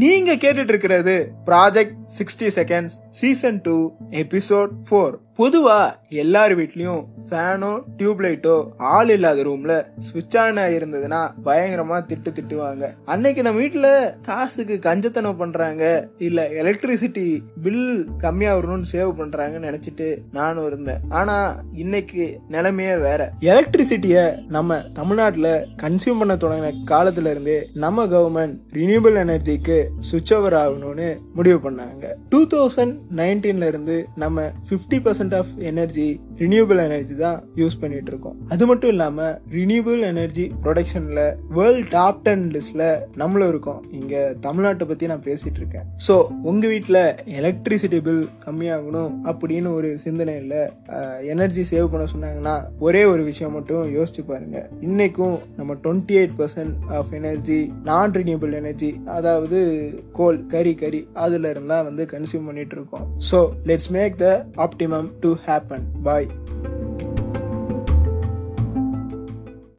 நீங்க கேட்டுட்டு இருக்கிறது project sixty seconds season two episode four பொதுவாக எல்லார் வீட்லேயும் ஃபேனோ டியூப் லைட்டோ ஆள் இல்லாத ரூமில் சுவிட்ச் ஆன் இருந்ததுன்னா பயங்கரமாக திட்டு திட்டுவாங்க. அன்னைக்கு நம்ம வீட்டில் காசுக்கு கஞ்சத்தனம் பண்ணுறாங்க இல்லை எலக்ட்ரிசிட்டி பில் கம்மியாக வரணும்னு சேவ் பண்ணுறாங்கன்னு நினச்சிட்டு நானும் இருந்தேன். ஆனால் இன்னைக்கு நிலைமையே வேற. எலக்ட்ரிசிட்டியை நம்ம தமிழ்நாட்டில் கன்சியூம் பண்ண தொடங்கின காலத்துல இருந்தே நம்ம கவர்மெண்ட் ரினியூபிள் எனர்ஜிக்கு சுவிட்ச் ஓவர் ஆகணும்னு முடிவு பண்ணாங்க. டூ தௌசண்ட் நைன்டீன்ல இருந்து நம்ம fifty percent of energy renewable energy தான் யூஸ் பண்ணிட்டு இருக்கோம் அது மட்டும் இல்லாம ரினியூபிள் எனர்ஜி ப்ரொடக்ஷன்ல வேர்ல்ட் டாப் டென் லிஸ்ட்ல நம்மளும் இருக்கோம். இங்க தமிழ்நாட்டை பத்தி நான் பேசிட்டு இருக்கேன் ஸோ உங்க வீட்டில் எலக்ட்ரிசிட்டி பில் கம்மியாகணும் அப்படின்னு ஒரு சிந்தனையில் எனர்ஜி சேவ் பண்ண சொன்னாங்கன்னா ஒரே ஒரு விஷயம் மட்டும் யோசிச்சு பாருங்க. இன்னைக்கும் நம்ம twenty eight percent of energy non renewable energy அதாவது கோல் கறி கறி அதுல இருந்தா வந்து கன்சியூம் பண்ணிட்டு இருக்கோம் so let's make the optimum to happen. Bye.